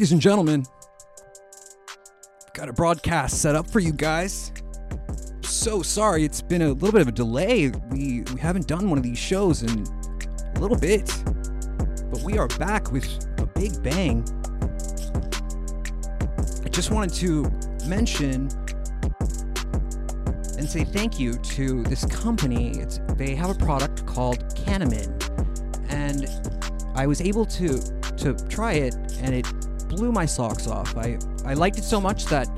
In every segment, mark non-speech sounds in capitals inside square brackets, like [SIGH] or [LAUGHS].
Ladies and gentlemen, got a broadcast set up for you guys. So sorry, it's been a little bit of a delay. We we haven't done one of these shows in a little bit, but we are back with a big bang. I just wanted to mention and say thank you to this company. It's they have a product called Canamin, and I was able to to try it, and it blew my socks off. I, I liked it so much that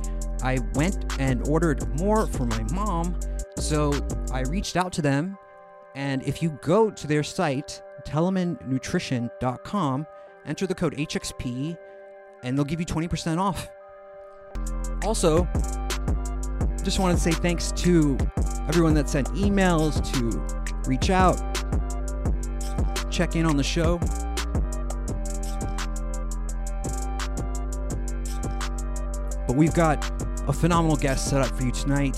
I went and ordered more for my mom. So I reached out to them, and if you go to their site, telemannutrition.com, enter the code HXP, and they'll give you 20% off. Also, just wanted to say thanks to everyone that sent emails to reach out, check in on the show. But we've got a phenomenal guest set up for you tonight.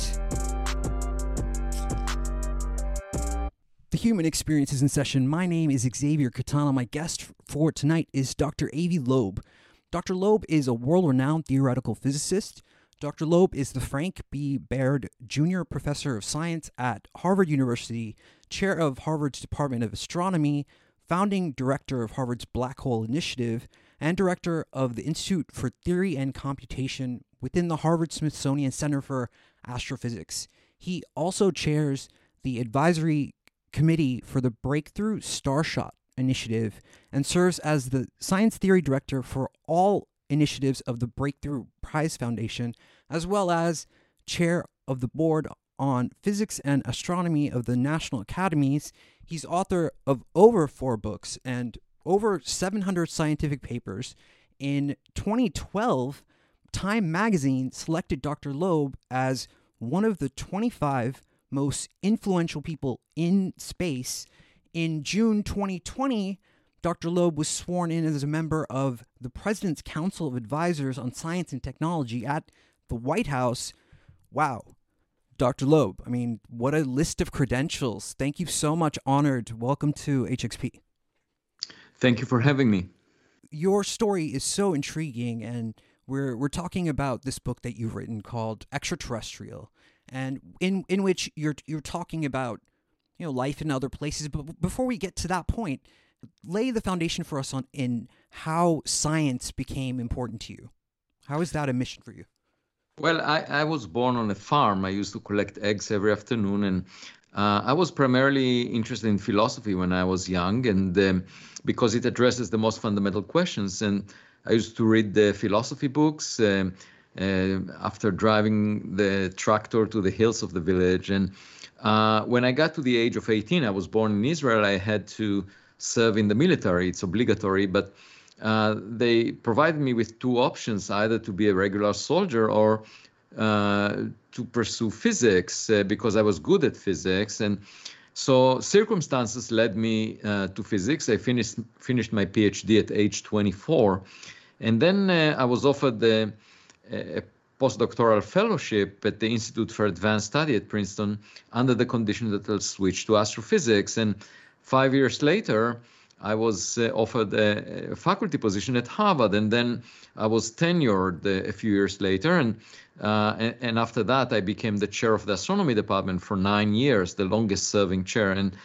The Human Experience is in session. My name is Xavier Katana. My guest for tonight is Dr. Avi Loeb. Dr. Loeb is a world renowned theoretical physicist. Dr. Loeb is the Frank B. Baird Jr. Professor of Science at Harvard University, chair of Harvard's Department of Astronomy, founding director of Harvard's Black Hole Initiative, and director of the Institute for Theory and Computation within the Harvard Smithsonian Center for Astrophysics. He also chairs the advisory committee for the Breakthrough Starshot Initiative and serves as the science theory director for all initiatives of the Breakthrough Prize Foundation, as well as chair of the board on physics and astronomy of the National Academies. He's author of over four books and over 700 scientific papers. In 2012, Time magazine selected Dr. Loeb as one of the 25 most influential people in space. In June 2020, Dr. Loeb was sworn in as a member of the President's Council of Advisors on Science and Technology at the White House. Wow. Dr. Loeb, I mean, what a list of credentials. Thank you so much. Honored. Welcome to HXP. Thank you for having me. Your story is so intriguing, and we're we're talking about this book that you've written called Extraterrestrial, and in in which you're you're talking about you know life in other places. But before we get to that point, lay the foundation for us on in how science became important to you. How is that a mission for you? Well, I, I was born on a farm. I used to collect eggs every afternoon, and uh, I was primarily interested in philosophy when I was young, and um, because it addresses the most fundamental questions. And I used to read the philosophy books um, uh, after driving the tractor to the hills of the village. And uh, when I got to the age of 18, I was born in Israel. I had to serve in the military. It's obligatory, but uh, they provided me with two options: either to be a regular soldier or to pursue physics uh, because I was good at physics. And so circumstances led me uh, to physics. I finished finished my PhD at age 24, and then uh, I was offered the, a postdoctoral fellowship at the Institute for Advanced Study at Princeton under the condition that I'll switch to astrophysics. And five years later, I was uh, offered a, a, faculty position at Harvard, and then I was tenured uh, a few years later, and, uh, and, and after that I became the chair of the astronomy department for nine years, the longest-serving chair. And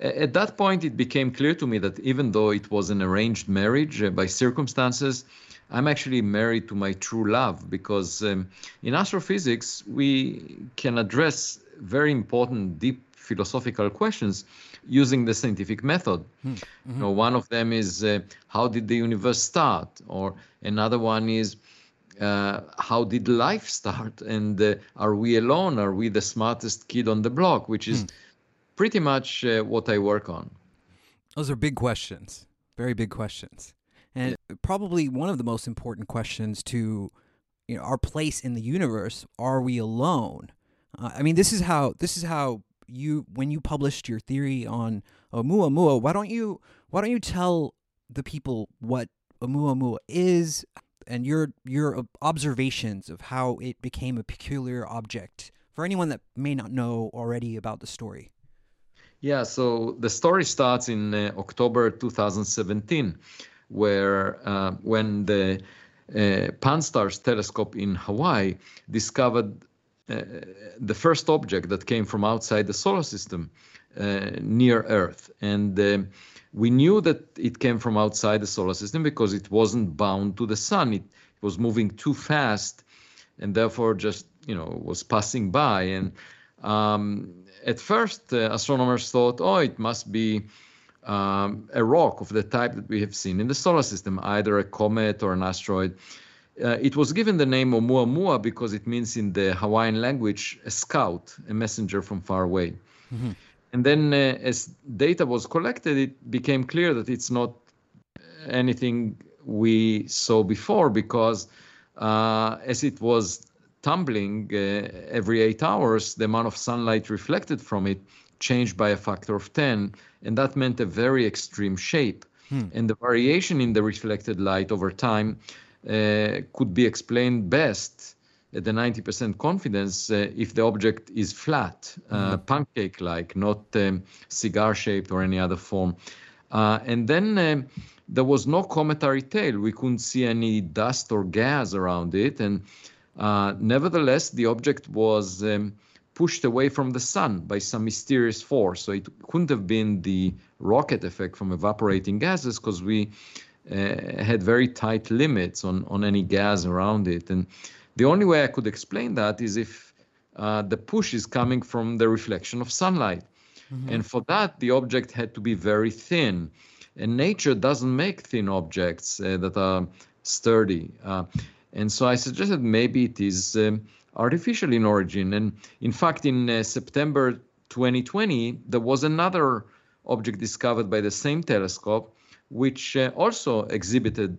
at that point, it became clear to me that even though it was an arranged marriage uh, by circumstances, I'm actually married to my true love because um, in astrophysics we can address very important, deep philosophical questions using the scientific method. Mm-hmm. You know, one of them is uh, how did the universe start, or another one is uh, how did life start, [LAUGHS] and uh, are we alone? Are we the smartest kid on the block? Which is mm. pretty much uh, what I work on. Those are big questions, very big questions, and probably one of the most important questions to you know our place in the universe. Are we alone? Uh, I mean, this is how this is how you when you published your theory on Oumuamua. Why don't you why don't you tell the people what Oumuamua is and your your observations of how it became a peculiar object for anyone that may not know already about the story? Yeah, so the story starts in uh, October 2017, where uh, when the uh, Pan-STARRS telescope in Hawaii discovered uh, the first object that came from outside the solar system near Earth. And uh, we knew that it came from outside the solar system because it wasn't bound to the sun. It, it was moving too fast and therefore just, you know, was passing by. And um, at first, uh, astronomers thought, oh, it must be um, a rock of the type that we have seen in the solar system, either a comet or an asteroid. Uh, it was given the name Oumuamua because it means in the Hawaiian language a scout, a messenger from far away. Mm-hmm. And then, uh, as data was collected, it became clear that it's not anything we saw before because uh, as it was tumbling uh, every eight hours, the amount of sunlight reflected from it changed by a factor of 10. And that meant a very extreme shape. Hmm. And the variation in the reflected light over time uh, could be explained best the 90% confidence uh, if the object is flat, uh, mm-hmm. pancake like, not um, cigar shaped or any other form. Uh, and then um, there was no cometary tail. We couldn't see any dust or gas around it. And uh, nevertheless, the object was um, pushed away from the sun by some mysterious force. So it couldn't have been the rocket effect from evaporating gases because we uh, had very tight limits on, on any gas around it. And the only way I could explain that is if uh, the push is coming from the reflection of sunlight. Mm-hmm. And for that, the object had to be very thin. And nature doesn't make thin objects uh, that are sturdy. Uh, and so I suggested maybe it is um, artificial in origin. And in fact, in uh, September 2020, there was another object discovered by the same telescope, which uh, also exhibited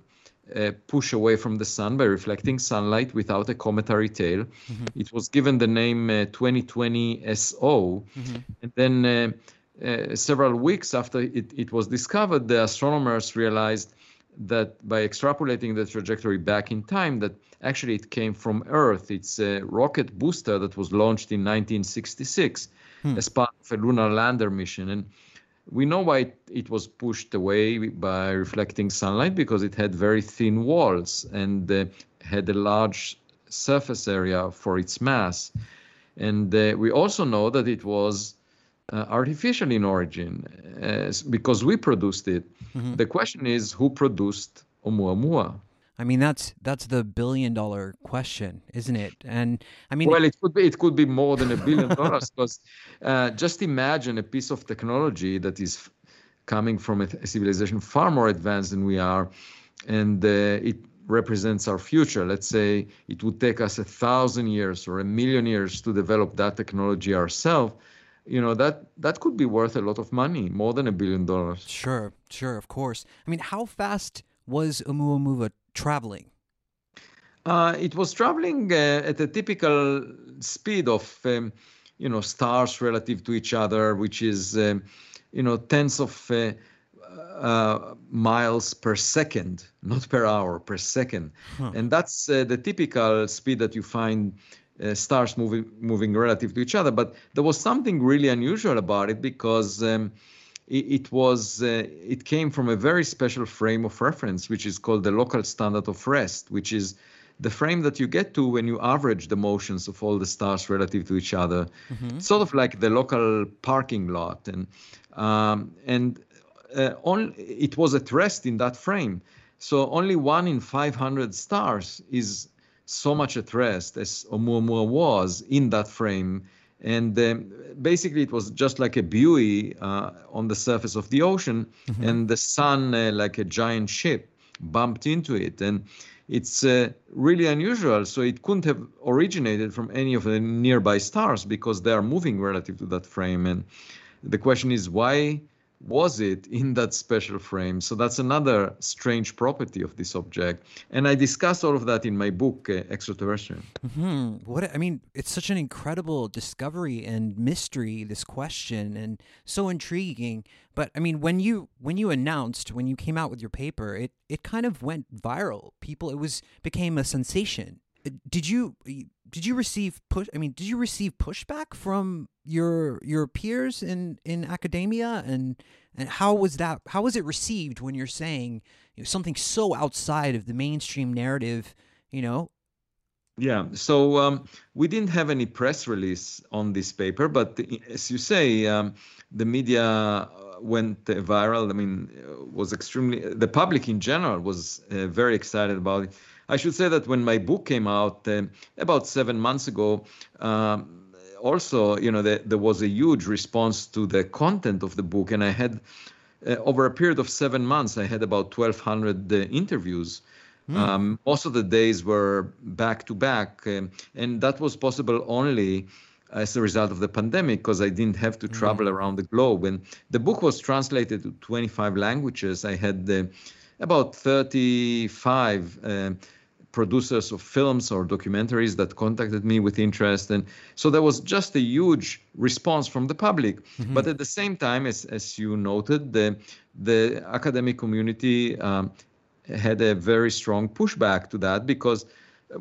uh, push away from the sun by reflecting sunlight without a cometary tail. Mm-hmm. It was given the name uh, 2020 SO. Mm-hmm. And then uh, uh, several weeks after it, it was discovered, the astronomers realized that by extrapolating the trajectory back in time, that actually it came from Earth. It's a rocket booster that was launched in 1966 hmm. as part of a lunar lander mission. And we know why it, was pushed away by reflecting sunlight because it had very thin walls and uh, had a large surface area for its mass. And uh, we also know that it was uh, artificial in origin uh, because we produced it. Mm-hmm. The question is who produced Oumuamua? I mean that's that's the billion dollar question, isn't it? And I mean, well, it could be it could be more than a billion dollars because uh, just imagine a piece of technology that is coming from a, civilization far more advanced than we are, and uh, it represents our future. Let's say it would take us a thousand years or a million years to develop that technology ourselves. You know that that could be worth a lot of money, more than a billion dollars. Sure, sure, of course. I mean, how fast was Oumuamua traveling? Uh, it was traveling uh, at a typical speed of, um, you know, stars relative to each other, which is, um, you know, tens of uh, uh miles per second, not per hour, per second. Huh. And that's uh, the typical speed that you find uh, stars moving moving relative to each other. But there was something really unusual about it because um, it, it was uh, it came from a very special frame of reference, which is called the local standard of rest, which is the frame that you get to when you average the motions of all the stars relative to each other. Mm-hmm. Sort of like the local parking lot, and um, and uh, on, it was at rest in that frame. So only one in 500 stars is so much at rest as Oumuamua was in that frame and um, basically it was just like a buoy uh, on the surface of the ocean. Mm-hmm. and the sun uh, like a giant ship bumped into it. And it's uh, really unusual. So it couldn't have originated from any of the nearby stars because they are moving relative to that frame. And the question is why was it [LAUGHS] in that special frame? So that's another strange property of this object. And I discuss all of that in my book, uh, Extraterrestrial. Hmm. What I mean, it's such an incredible discovery and mystery. This question and so intriguing. But I mean, when you when you announced when you came out with your paper, it it kind of went viral. People, it was became a sensation. Uh, did you did you receive push? I mean, did you receive pushback from your your peers in in academia, and and how was that? How was it received when you're saying you know, something so outside of the mainstream narrative? You know. Yeah, so um, we didn't have any press release on this paper, but as you say, um, the media went viral. I mean, was extremely the public in general was uh, very excited about it. I should say that when my book came out uh, about seven months ago, um, also, you know, the, there was a huge response to the content of the book, and I had uh, over a period of seven months, I had about 1,200 uh, interviews. Mm. Um, most of the days were back to back, um, and that was possible only as a result of the pandemic because I didn't have to travel mm. around the globe. And the book was translated to 25 languages. I had uh, about 35 uh, producers of films or documentaries that contacted me with interest. And so there was just a huge response from the public. Mm-hmm. But at the same time, as, as you noted, the, the academic community um, had a very strong pushback to that because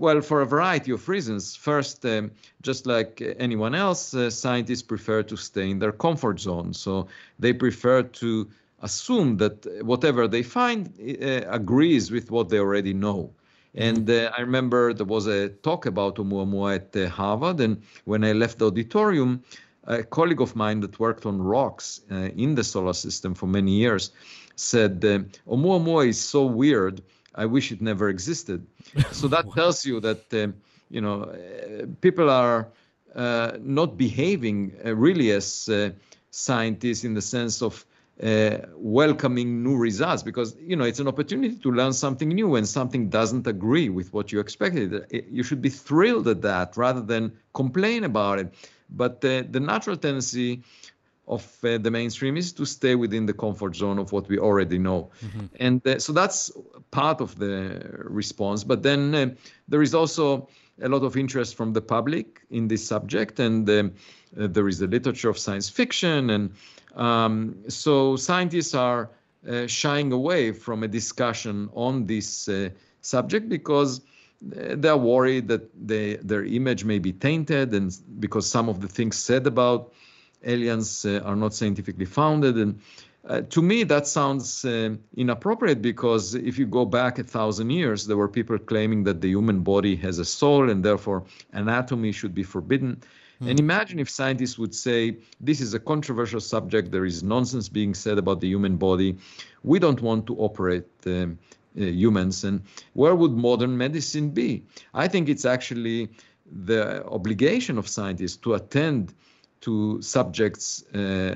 well, for a variety of reasons. First, um, just like anyone else, uh, scientists prefer to stay in their comfort zone. So they prefer to assume that whatever they find uh, agrees with what they already know. And uh, I remember there was a talk about Oumuamua at uh, Harvard, and when I left the auditorium, a colleague of mine that worked on rocks uh, in the solar system for many years said, uh, Oumuamua is so weird, I wish it never existed. [LAUGHS] So that tells you that, uh, you know, uh, people are uh, not behaving uh, really as scientists in the sense of uh, welcoming new results because you know it's an opportunity to learn something new when something doesn't agree with what you expected. You should be thrilled at that rather than complain about it. But the, the natural tendency of uh, the mainstream is to stay within the comfort zone of what we already know. Mm-hmm. and uh, so that's part of the response. But then uh, there is also a lot of interest from the public in this subject. And uh, there is the literature of science fiction and um, so scientists are uh, shying away from a discussion on this uh, subject because they're worried that they, their image may be tainted and because some of the things said about aliens uh, are not scientifically founded and uh, to me, that sounds uh, inappropriate because if you go back a thousand years, there were people claiming that the human body has a soul and therefore anatomy should be forbidden. Mm. And imagine if scientists would say, this is a controversial subject, there is nonsense being said about the human body. We don't want to operate um, uh, humans. And where would modern medicine be? I think it's actually the obligation of scientists to attend to subjects uh,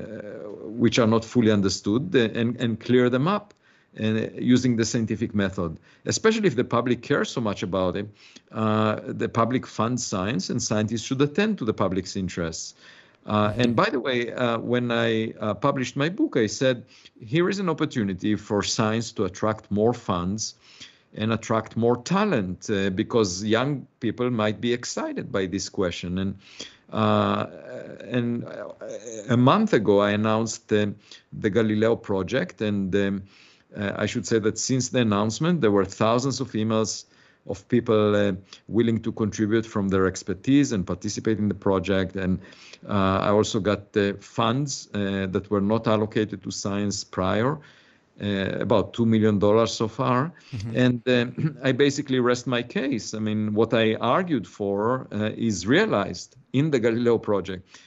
which are not fully understood and, and clear them up and uh, using the scientific method, especially if the public cares so much about it. Uh, the public funds science, and scientists should attend to the public's interests. Uh, and by the way, uh, when I uh, published my book, I said here is an opportunity for science to attract more funds and attract more talent uh, because young people might be excited by this question. And and a month ago, I announced the Galileo project, and um, uh, I should say that since the announcement, there were thousands of emails of people uh, willing to contribute from their expertise and participate in the project. And uh, I also got the funds uh, that were not allocated to science prior. Uh, about $2 million so far. Mm-hmm. And uh, [CLEARS THROAT] I basically rest my case. I mean, what I argued for is realized in the Galileo project.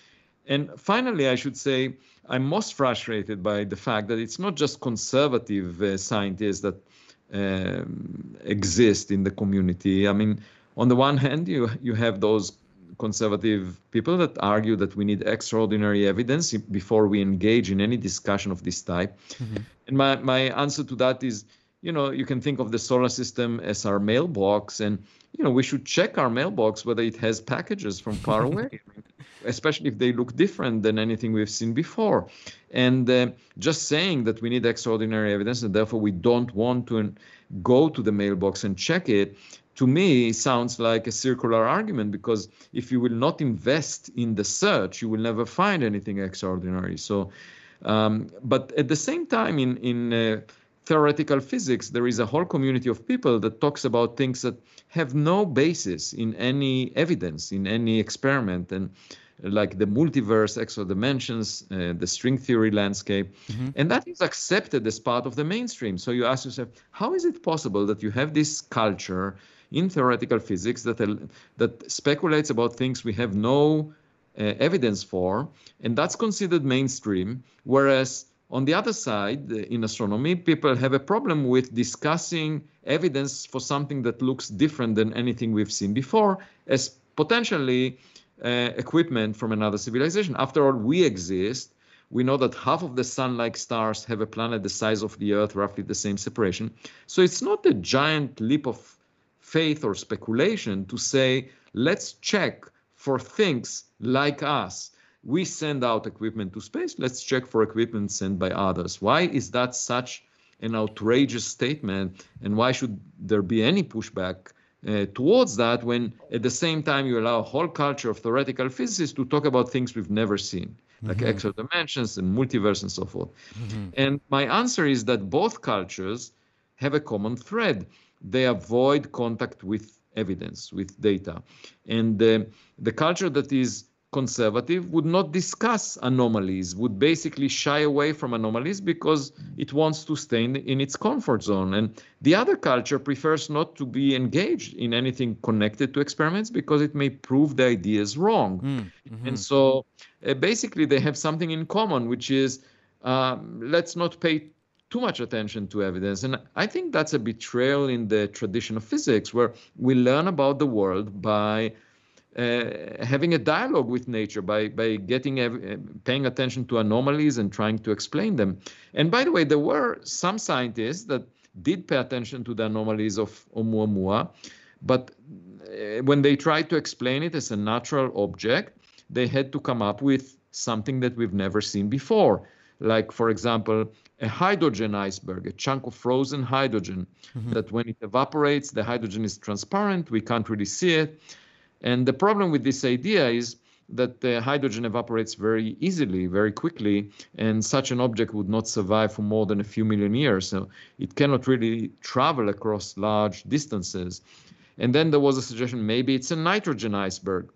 And finally, I should say, I'm most frustrated by the fact that it's not just conservative uh, scientists that um, exist in the community. I mean, on the one hand, you you have those conservative people that argue that we need extraordinary evidence before we engage in any discussion of this type. Mm-hmm. And my, my answer to that is, you know, you can think of the solar system as our mailbox, and you know, we should check our mailbox whether it has packages from far away. [LAUGHS] especially if they look different than anything we've seen before. And uh, just saying that we need extraordinary evidence and therefore we don't want to go to the mailbox and check it, to me sounds like a circular argument because if you will not invest in the search, you will never find anything extraordinary. So, um, but at the same time, in in uh, theoretical physics, there is a whole community of people that talks about things that have no basis in any evidence, in any experiment, and like the multiverse, extra dimensions, uh, the string theory landscape, mm-hmm. and that is accepted as part of the mainstream. So you ask yourself, how is it possible that you have this culture in theoretical physics that uh, that speculates about things we have no uh, evidence for, and that's considered mainstream, whereas on the other side, in astronomy, people have a problem with discussing evidence for something that looks different than anything we've seen before as potentially uh, equipment from another civilization. After all, we exist. We know that half of the sun like stars have a planet the size of the Earth, roughly the same separation. So it's not a giant leap of faith or speculation to say, let's check for things like us we send out equipment to space. Let's check for equipment sent by others. Why is that such an outrageous statement? And why should there be any pushback uh, towards that when at the same time you allow a whole culture of theoretical physicists to talk about things we've never seen, like mm-hmm. extra dimensions and multiverse and so forth? Mm-hmm. And my answer is that both cultures have a common thread. They avoid contact with evidence, with data. And uh, the culture that is conservative would not discuss anomalies, would basically shy away from anomalies because it wants to stay in, in, its comfort zone. And the other culture prefers not to be engaged in anything connected to experiments because it may prove the ideas wrong. Mm, mm-hmm. And so uh, basically, they have something in common, which is um, let's not pay too much attention to evidence. And I think that's a betrayal in the tradition of physics, where we learn about the world by uh, having a dialogue with nature by by getting uh, paying attention to anomalies and trying to explain them. And by the way, there were some scientists that did pay attention to the anomalies of Oumuamua, but uh, when they tried to explain it as a natural object, they had to come up with something that we've never seen before. Like, for example, a hydrogen iceberg, a chunk of frozen hydrogen, mm-hmm. that when it evaporates, the hydrogen is transparent, we can't really see it and the problem with this idea is that the hydrogen evaporates very easily, very quickly, and such an object would not survive for more than a few million years. So it cannot really travel across large distances. And then there was a suggestion maybe it's a nitrogen iceberg.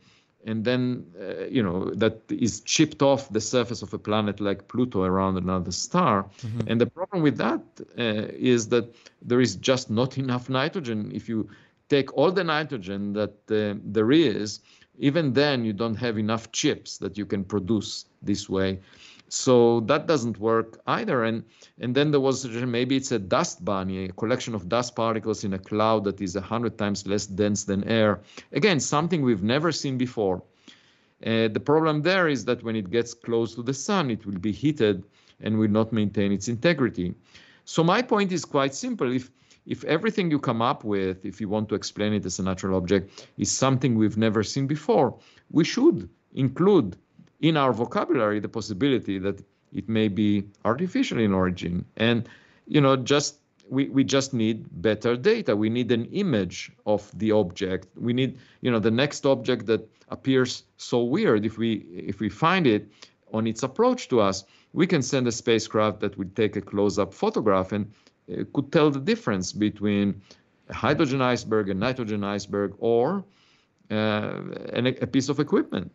And then, uh, you know, that is chipped off the surface of a planet like Pluto around another star. Mm-hmm. And the problem with that uh, is that there is just not enough nitrogen. If you take all the nitrogen that uh, there is, even then you don't have enough chips that you can produce this way. So that doesn't work either. And and then there was maybe it's a dust bunny, a collection of dust particles in a cloud that is a hundred times less dense than air. Again, something we've never seen before. Uh, the problem there is that when it gets close to the sun, it will be heated and will not maintain its integrity. So my point is quite simple. If if everything you come up with, if you want to explain it as a natural object, is something we've never seen before, we should include in our vocabulary the possibility that it may be artificial in origin. And, you know, just we, we just need better data. We need an image of the object. We need, you know, the next object that appears so weird. If we if we find it on its approach to us, we can send a spacecraft that would take a close-up photograph and could tell the difference between a hydrogen iceberg, a nitrogen iceberg, or uh, an, a piece of equipment.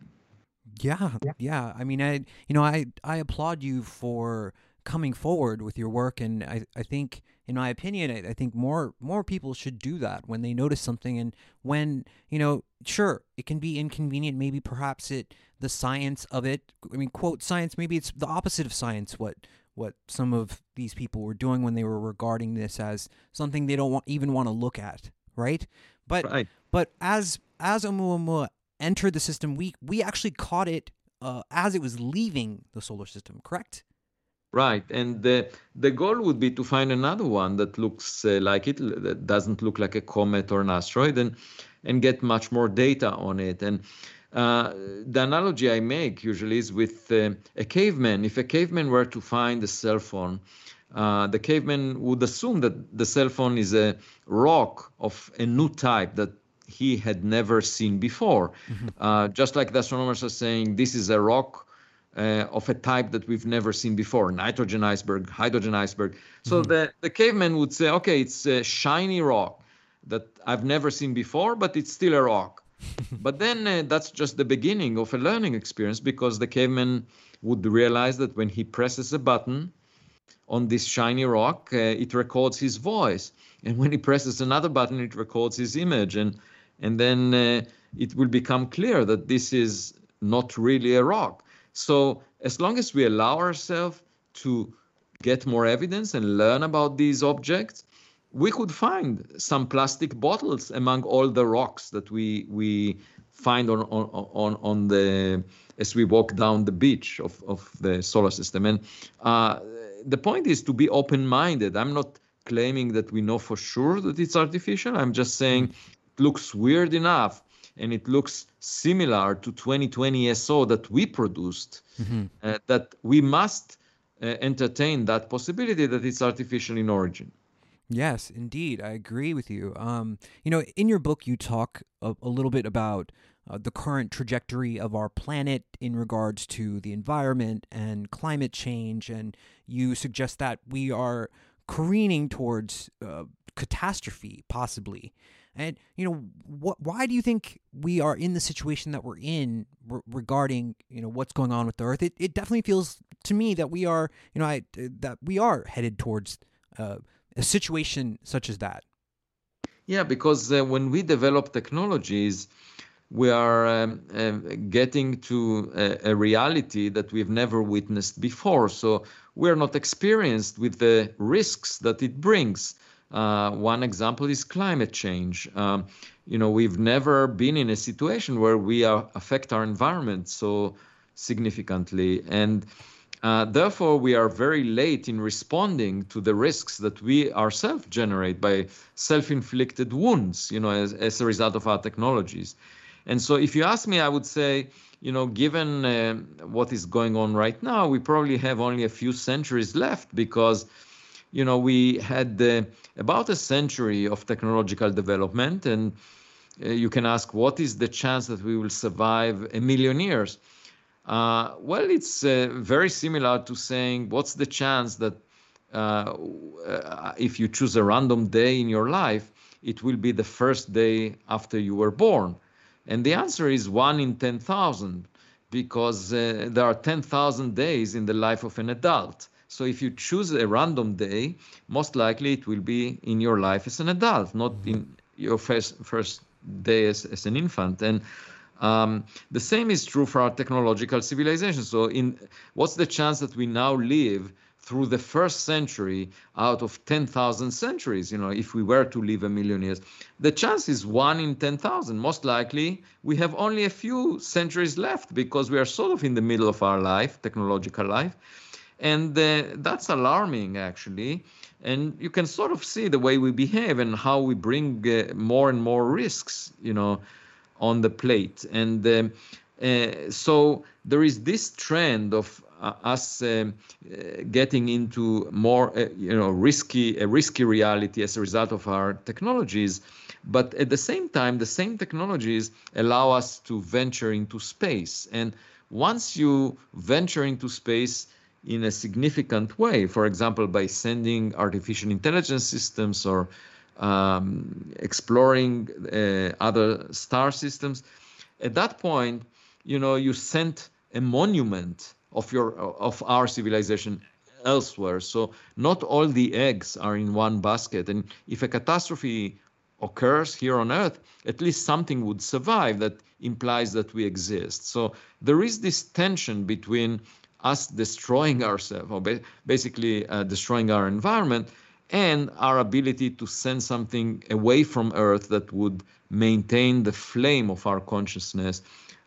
Yeah, yeah. I mean, I you know, I I applaud you for coming forward with your work, and I I think, in my opinion, I, I think more more people should do that when they notice something, and when you know, sure, it can be inconvenient. Maybe perhaps it the science of it. I mean, quote science. Maybe it's the opposite of science. What what some of these people were doing when they were regarding this as something they don't want, even want to look at, right? But right. but as as Oumuamua entered the system, we we actually caught it uh, as it was leaving the solar system, correct? Right, and the the goal would be to find another one that looks uh, like it, that doesn't look like a comet or an asteroid, and and get much more data on it. And uh, the analogy I make usually is with uh, a caveman. If a caveman were to find a cell phone, uh, the caveman would assume that the cell phone is a rock of a new type that he had never seen before. Mm-hmm. Uh, just like the astronomers are saying, this is a rock uh, of a type that we've never seen before nitrogen iceberg, hydrogen iceberg. So mm-hmm. the, the caveman would say, okay, it's a shiny rock that I've never seen before, but it's still a rock. [LAUGHS] but then uh, that's just the beginning of a learning experience because the caveman would realize that when he presses a button on this shiny rock, uh, it records his voice. And when he presses another button, it records his image. And, and then uh, it will become clear that this is not really a rock. So as long as we allow ourselves to get more evidence and learn about these objects, we could find some plastic bottles among all the rocks that we we find on on on, on the as we walk down the beach of, of the solar system. And uh, the point is to be open-minded. I'm not claiming that we know for sure that it's artificial. I'm just saying it looks weird enough and it looks similar to 2020 SO that we produced, mm-hmm. uh, that we must uh, entertain that possibility that it's artificial in origin. Yes, indeed. I agree with you. Um, you know, in your book, you talk a, a little bit about uh, the current trajectory of our planet in regards to the environment and climate change, and you suggest that we are careening towards uh, catastrophe, possibly. And you know, what? Why do you think we are in the situation that we're in re- regarding you know what's going on with the Earth? It it definitely feels to me that we are you know I, that we are headed towards uh, a situation such as that. Yeah, because uh, when we develop technologies, we are um, uh, getting to a, a, reality that we've never witnessed before. So we're not experienced with the risks that it brings. Uh, one example is climate change. Um, you know, we've never been in a situation where we affect our environment so significantly. And uh, therefore, we are very late in responding to the risks that we ourselves generate by self-inflicted wounds, you know, as, as a result of our technologies. And so, if you ask me, I would say, you know, given uh, what is going on right now, we probably have only a few centuries left because you know, we had uh, about a century of technological development, and uh, you can ask, what is the chance that we will survive a million years? Uh, well, it's uh, very similar to saying, what's the chance that uh, uh, if you choose a random day in your life, it will be the first day after you were born? And the answer is one in 10,000, because there are 10,000 days in the life of an adult. So if you choose a random day, most likely it will be in your life as an adult, not in your first first day as, as an infant. And um, the same is true for our technological civilization. So in what's the chance that we now live through the first century out of 10,000 centuries, you know, if we were to live a million years, the chance is one in 10,000. Most likely, we have only a few centuries left because we are sort of in the middle of our life, technological life. And uh, that's alarming, actually. And you can sort of see the way we behave and how we bring uh, more and more risks, you know, on the plate. And um, uh, so there is this trend of uh, us um, uh, getting into more, uh, you know, risky a risky reality as a result of our technologies. But at the same time, the same technologies allow us to venture into space. And once you venture into space, in a significant way, for example, by sending artificial intelligence systems or um, exploring uh, other star systems. At that point, you know, you sent a monument of your of our civilization elsewhere. So not all the eggs are in one basket. And if a catastrophe occurs here on Earth, at least something would survive that implies that we exist. So there is this tension between us destroying ourselves, or basically uh, destroying our environment, and our ability to send something away from Earth that would maintain the flame of our consciousness,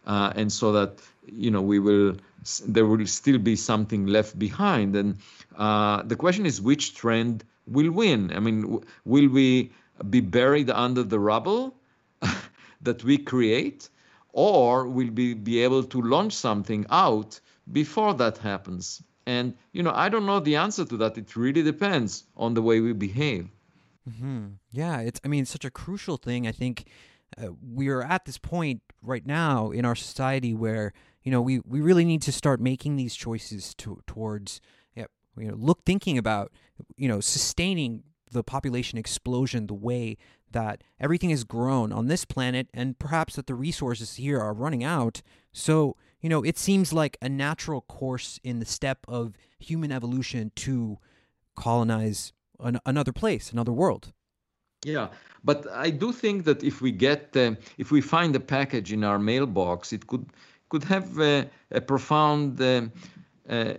uh, and so that you know we will there will still be something left behind. And uh, the question is, which trend will win? I mean, w- will we be buried under the rubble [LAUGHS] that we create? or will we be able to launch something out before that happens? And you know, I don't know the answer to that. It really depends on the way we behave. Mm-hmm. Yeah, it's. I mean, it's such a crucial thing. I think uh, we are at this point right now in our society where you know we, we really need to start making these choices to, towards yeah, you know look thinking about you know sustaining the population explosion the way that everything has grown on this planet and perhaps that the resources here are running out so you know it seems like a natural course in the step of human evolution to colonize an, another place another world yeah, but I do think that if we get, uh, if we find a package in our mailbox, it could could have a, a profound uh, uh,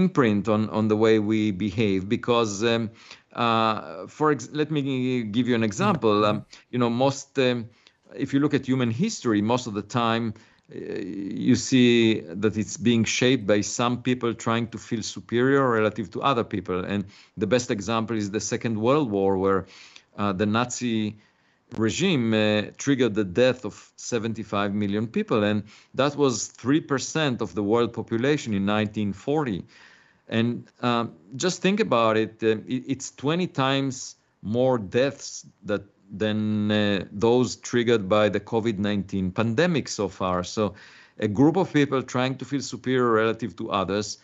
imprint on on the way we behave. Because, um, uh, for ex- let me give you an example. Um, you know, most um, if you look at human history, most of the time uh, you see that it's being shaped by some people trying to feel superior relative to other people. And the best example is the Second World War, where uh, the Nazi regime uh, triggered the death of 75 million people, and that was 3% of the world population in 1940. And um, just think about it, uh, it, it's 20 times more deaths that than uh, those triggered by the COVID 19 pandemic so far. So, a group of people trying to feel superior relative to others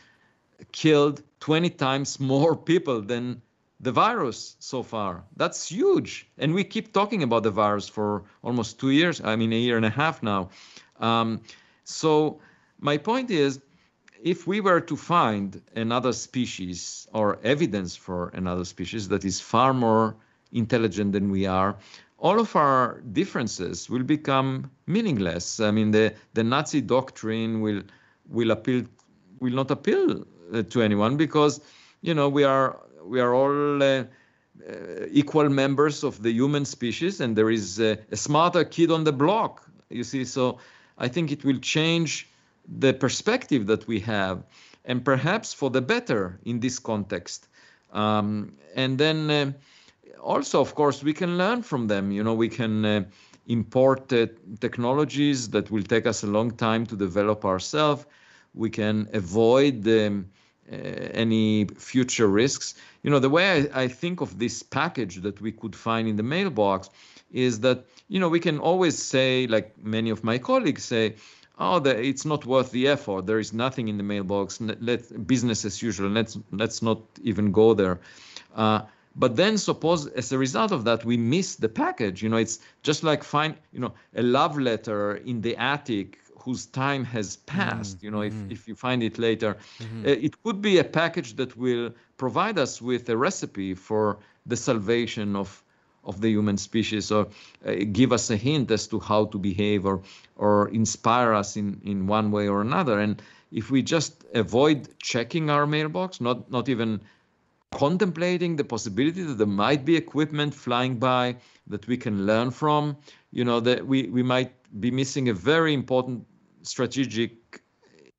killed 20 times [LAUGHS] more people than the virus so far. That's huge. And we keep talking about the virus for almost two years, I mean, a year and a half now. Um, so, my point is if we were to find another species or evidence for another species that is far more intelligent than we are, all of our differences will become meaningless. I mean, the, the Nazi doctrine will will appeal will not appeal uh, to anyone because you know we are we are all uh, uh, equal members of the human species, and there is a, a smarter kid on the block. You see, so I think it will change the perspective that we have, and perhaps for the better in this context. Um, and then uh, also, of course, we can learn from them. You know, we can uh, import uh, technologies that will take us a long time to develop ourselves. We can avoid um, uh, any future risks. You know, the way I, I think of this package that we could find in the mailbox is that, you know, we can always say, like many of my colleagues say, oh, the, it's not worth the effort. There is nothing in the mailbox. Let business as usual. Let's let's not even go there. Uh, but then suppose as a result of that we miss the package. You know, it's just like find you know a love letter in the attic whose time has passed. Mm-hmm. You know, if, mm-hmm. if you find it later, mm-hmm. uh, it could be a package that will provide us with a recipe for the salvation of of the human species, or uh, give us a hint as to how to behave, or or inspire us in in one way or another. And if we just avoid checking our mailbox, not not even contemplating the possibility that there might be equipment flying by that we can learn from, you know, that we, we might be missing a very important strategic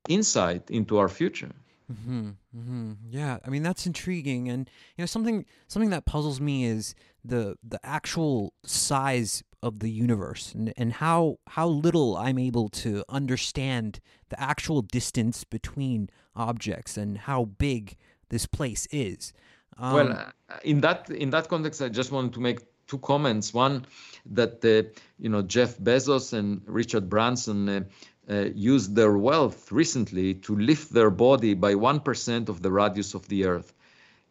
insight into our future. Mm-hmm, mm-hmm. Yeah, I mean that's intriguing, and you know something something that puzzles me is the the actual size of the universe and, and how how little I'm able to understand the actual distance between objects and how big this place is. Um, well, uh, in that in that context, I just wanted to make two comments. One, that uh, you know Jeff Bezos and Richard Branson uh, uh, used their wealth recently to lift their body by 1% of the radius of the Earth.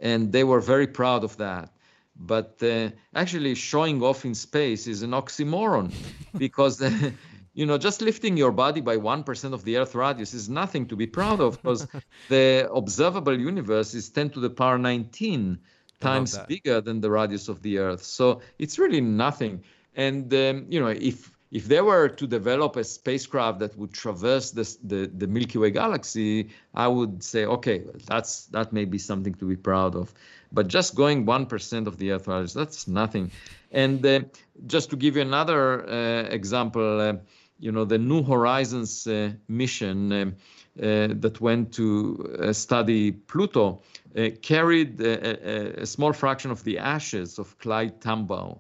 And they were very proud of that. But uh, actually, showing off in space is an oxymoron [LAUGHS] because, uh, you know, just lifting your body by 1% of the Earth radius is nothing to be proud of because [LAUGHS] the observable universe is 10 to the power 19 times bigger than the radius of the Earth. So it's really nothing. And, um, you know, if if they were to develop a spacecraft that would traverse this, the, the Milky Way galaxy, I would say, okay, that's that may be something to be proud of. But just going 1% of the Earth radius, that's nothing. And uh, just to give you another uh, example, uh, you know, the New Horizons uh, mission uh, uh, that went to study Pluto carried a, a, small fraction of the ashes of Clyde Tombaugh,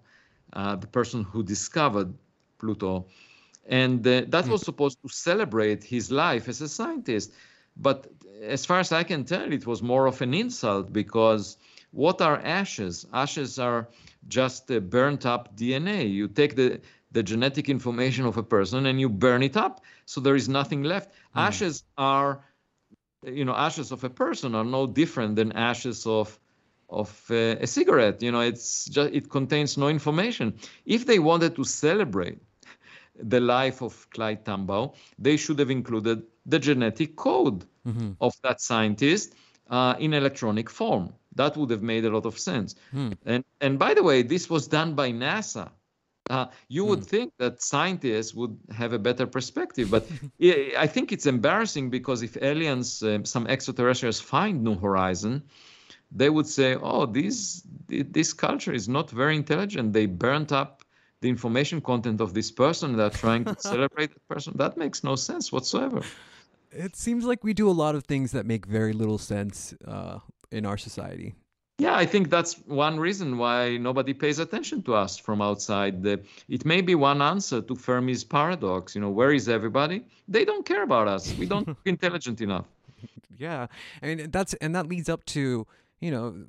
the person who discovered Pluto. And uh, that was supposed to celebrate his life as a scientist. But as far as I can tell, it was more of an insult because what are ashes? Ashes are just uh, burnt up DNA. You take the, the genetic information of a person and you burn it up, so there is nothing left. Mm. Ashes are, you know, ashes of a person are no different than ashes of of uh, a cigarette. You know, it's just it contains no information. If they wanted to celebrate the life of Clyde Tombaugh, they should have included the genetic code mm-hmm. of that scientist uh, in electronic form. That would have made a lot of sense. Hmm. And and by the way, this was done by NASA. Uh, you would hmm. think that scientists would have a better perspective, but [LAUGHS] I think it's embarrassing because if aliens, uh, some extraterrestrials, find New Horizon, they would say, "Oh, this this culture is not very intelligent. They burnt up the information content of this person. They're trying to [LAUGHS] celebrate the person. That makes no sense whatsoever." It seems like we do a lot of things that make very little sense uh, in our society. Yeah, I think that's one reason why nobody pays attention to us from outside. The, it may be one answer to Fermi's paradox. You know, where is everybody? They don't care about us. We don't [LAUGHS] look intelligent enough. Yeah, I mean that's and that leads up to you know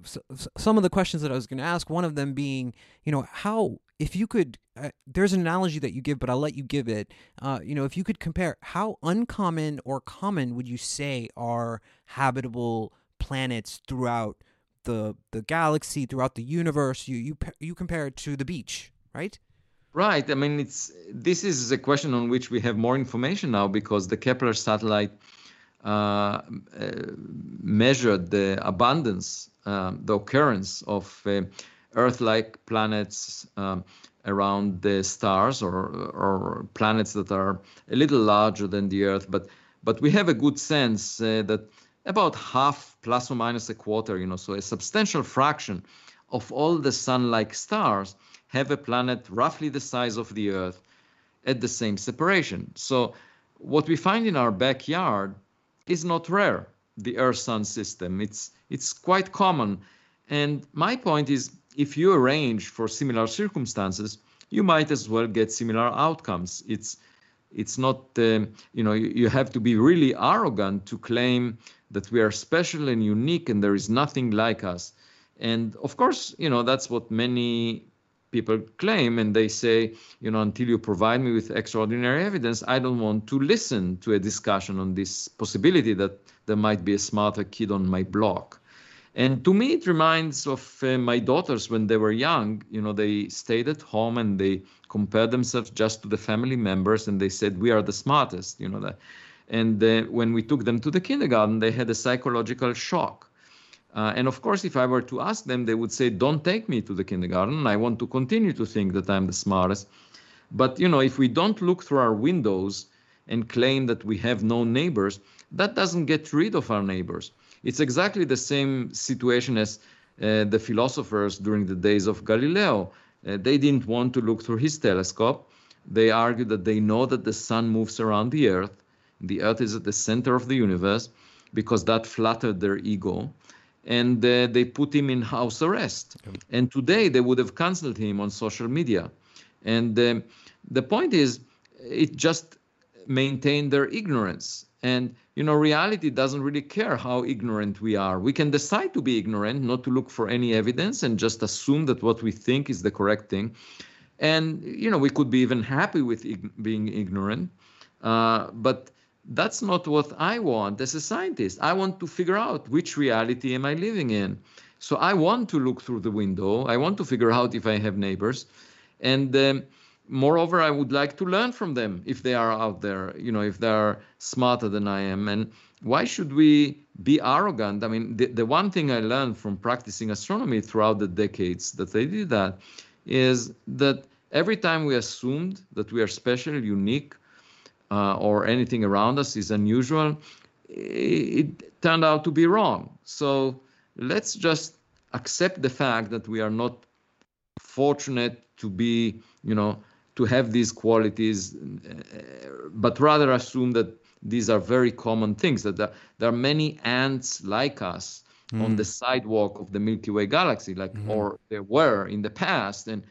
some of the questions that I was going to ask. One of them being, you know, how if you could, uh, there's an analogy that you give, but I'll let you give it. Uh, you know, if you could compare, how uncommon or common would you say are habitable planets throughout the the galaxy, throughout the universe? You you you compare it to the beach, right? Right. I mean, it's this is a question on which we have more information now because the Kepler satellite measured the abundance, um, the occurrence of uh, Earth-like planets um, around the stars or, or planets that are a little larger than the Earth. But but we have a good sense uh, that about half plus or minus a quarter, you know, so a substantial fraction of all the sun-like stars have a planet roughly the size of the Earth at the same separation. So what we find in our backyard is not rare, the Earth-Sun system. It's it's quite common. And my point is if you arrange for similar circumstances, you might as well get similar outcomes. It's it's not uh, you know you, you have to be really arrogant to claim that we are special and unique and there is nothing like us. And of course, you know that's what many people claim and they say you know until you provide me with extraordinary evidence i don't want to listen to a discussion on this possibility that there might be a smarter kid on my block and to me, it reminds of uh, my daughters when they were young. You know, they stayed at home and they compared themselves just to the family members, and they said, "We are the smartest." You know that. And uh, when we took them to the kindergarten, they had a psychological shock. Uh, and of course, if I were to ask them, they would say, "Don't take me to the kindergarten. I want to continue to think that I'm the smartest." But you know, if we don't look through our windows and claim that we have no neighbors, that doesn't get rid of our neighbors. It's exactly the same situation as uh, the philosophers during the days of Galileo. Uh, they didn't want to look through his telescope. They argued that they know that the sun moves around the earth. The earth is at the center of the universe because that flattered their ego. And uh, they put him in house arrest. Okay. And today they would have canceled him on social media. And um, the point is, it just maintained their ignorance. And you know, reality doesn't really care how ignorant we are. We can decide to be ignorant, not to look for any evidence, and just assume that what we think is the correct thing. And you know, we could be even happy with ig- being ignorant, uh, but that's not what I want as a scientist. I want to figure out which reality am I living in. So I want to look through the window. I want to figure out if I have neighbors, and um, moreover i would like to learn from them if they are out there you know if they are smarter than i am and why should we be arrogant i mean the, the one thing i learned from practicing astronomy throughout the decades that i did that is that every time we assumed that we are special unique uh, or anything around us is unusual it, turned out to be wrong so let's just accept the fact that we are not fortunate to be you know to have these qualities, uh, but rather assume that these are very common things, that there, there are many ants like us mm. on the sidewalk of the Milky Way galaxy, like, mm-hmm. or there were in the past. And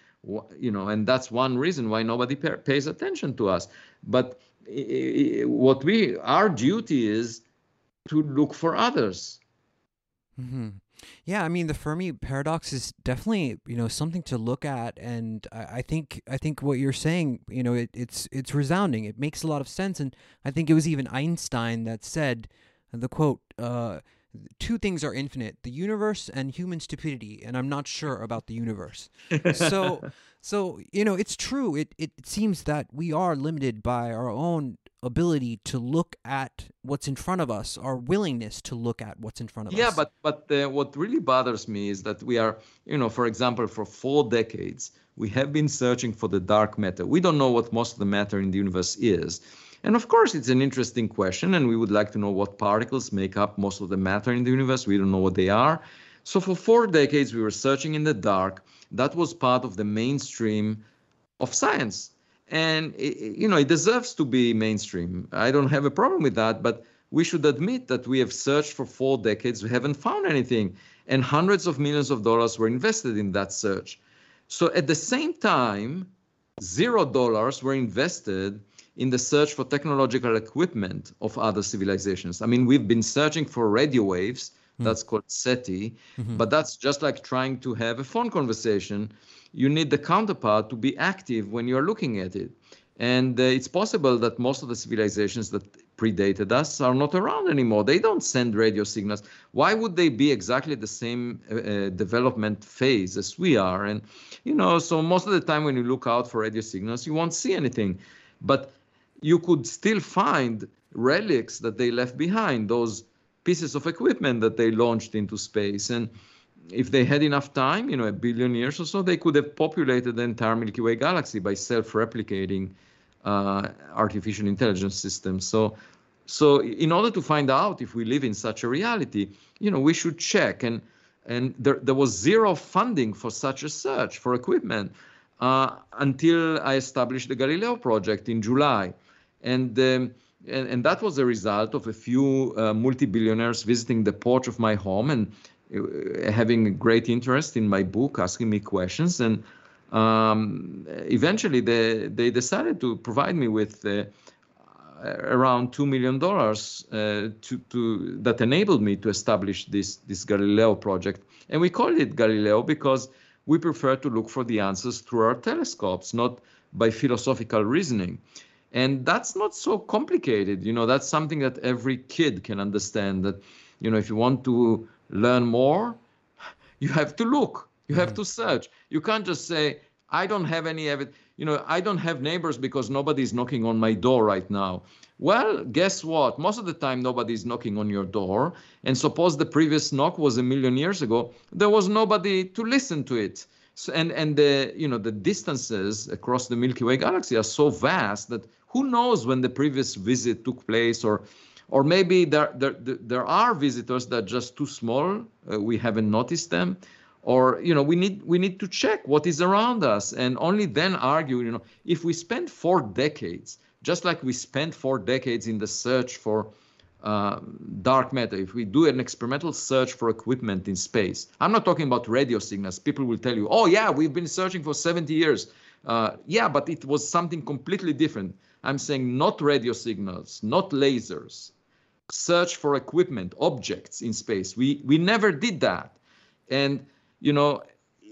you know, and that's one reason why nobody pays attention to us. But what we, our duty is to look for others. Mm-hmm. Yeah, I mean the Fermi paradox is definitely you know something to look at, and I, I think I think what you're saying you know it, it's it's resounding. It makes a lot of sense, and I think it was even Einstein that said the quote. Uh, two things are infinite the universe and human stupidity and i'm not sure about the universe so [LAUGHS] so you know it's true it, it seems that we are limited by our own ability to look at what's in front of us, our willingness to look at what's in front of yeah, us. Yeah, but but uh, what really bothers me is that we are, you know, for example, for four decades we have been searching for the dark matter. We don't know what most of the matter in the universe is. And of course, it's an interesting question, and we would like to know what particles make up most of the matter in the universe. We don't know what they are. So, for four decades, we were searching in the dark. That was part of the mainstream of science. And it, you know it deserves to be mainstream. I don't have a problem with that but we should admit that we have searched for four decades we haven't found anything and hundreds of millions of dollars were invested in that search. So at the same time zero dollars were invested in the search for technological equipment of other civilizations. I mean we've been searching for radio waves. That's called seti mm-hmm. but that's just like trying to have a phone conversation you need the counterpart to be active when you're looking at it. And uh, it's possible that most of the civilizations that predated us are not around anymore. They don't send radio signals. Why would they be exactly the same uh, uh, development phase as we are? And, you know, so most of the time when you look out for radio signals, you won't see anything. But you could still find relics that they left behind, those pieces of equipment that they launched into space. And if they had enough time, you know, a billion years or so, they could have populated the entire Milky Way galaxy by self-replicating uh, artificial intelligence systems. So, so in order to find out if we live in such a reality, you know, we should check. And and there there was zero funding for such a search for equipment uh, until I established the Galileo project in July, and. Um, and, and, that was a result of a few uh, multi-billionaires visiting the porch of my home and uh, having a great interest in my book, asking me questions, and um, eventually they they decided to provide me with uh, around two million dollars uh, to to that enabled me to establish this this Galileo project, and we called it Galileo because we prefer to look for the answers through our telescopes, not by philosophical reasoning. And that's not so complicated. You know, that's something that every kid can understand. That, you know, if you want to learn more, [LAUGHS] you have to look, you have mm-hmm. to search. You can't just say, I don't have any evidence. You know, I don't have neighbors because nobody's knocking on my door right now. Well, guess what? Most of the time, nobody's knocking on your door. And suppose the previous knock was a million years ago, there was nobody to listen to it. So, and and the you know the distances across the Milky Way galaxy are so vast that who knows when the previous visit took place or or maybe there, there, there are visitors that are just too small. Uh, we haven't noticed them. Or, you know, we need, we need to check what is around us and only then argue, you know, if we spend four decades, just like we spent four decades in the search for uh, dark matter, if we do an experimental search for equipment in space, I'm not talking about radio signals. People will tell you, oh, yeah, we've been searching for 70 years. Uh, yeah, but it was something completely different. I'm saying not radio signals, not lasers, search for equipment, objects in space. We we never did that, and you know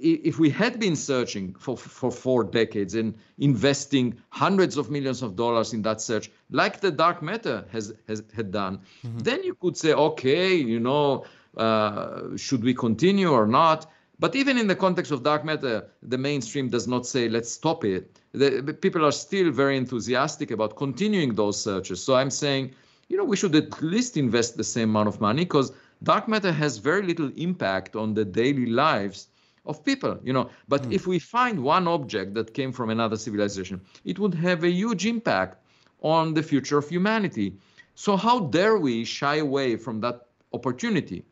if we had been searching for, for four decades and investing hundreds of millions of dollars in that search, like the dark matter has, has had done, mm-hmm. then you could say, okay, you know, uh, should we continue or not? But even in the context of dark matter, the mainstream does not say, let's stop it. The, people are still very enthusiastic about continuing those searches. So I'm saying, you know, we should at least invest the same amount of money because dark matter has very little impact on the daily lives of people, you know. But mm. if we find one object that came from another civilization, it would have a huge impact on the future of humanity. So how dare we shy away from that opportunity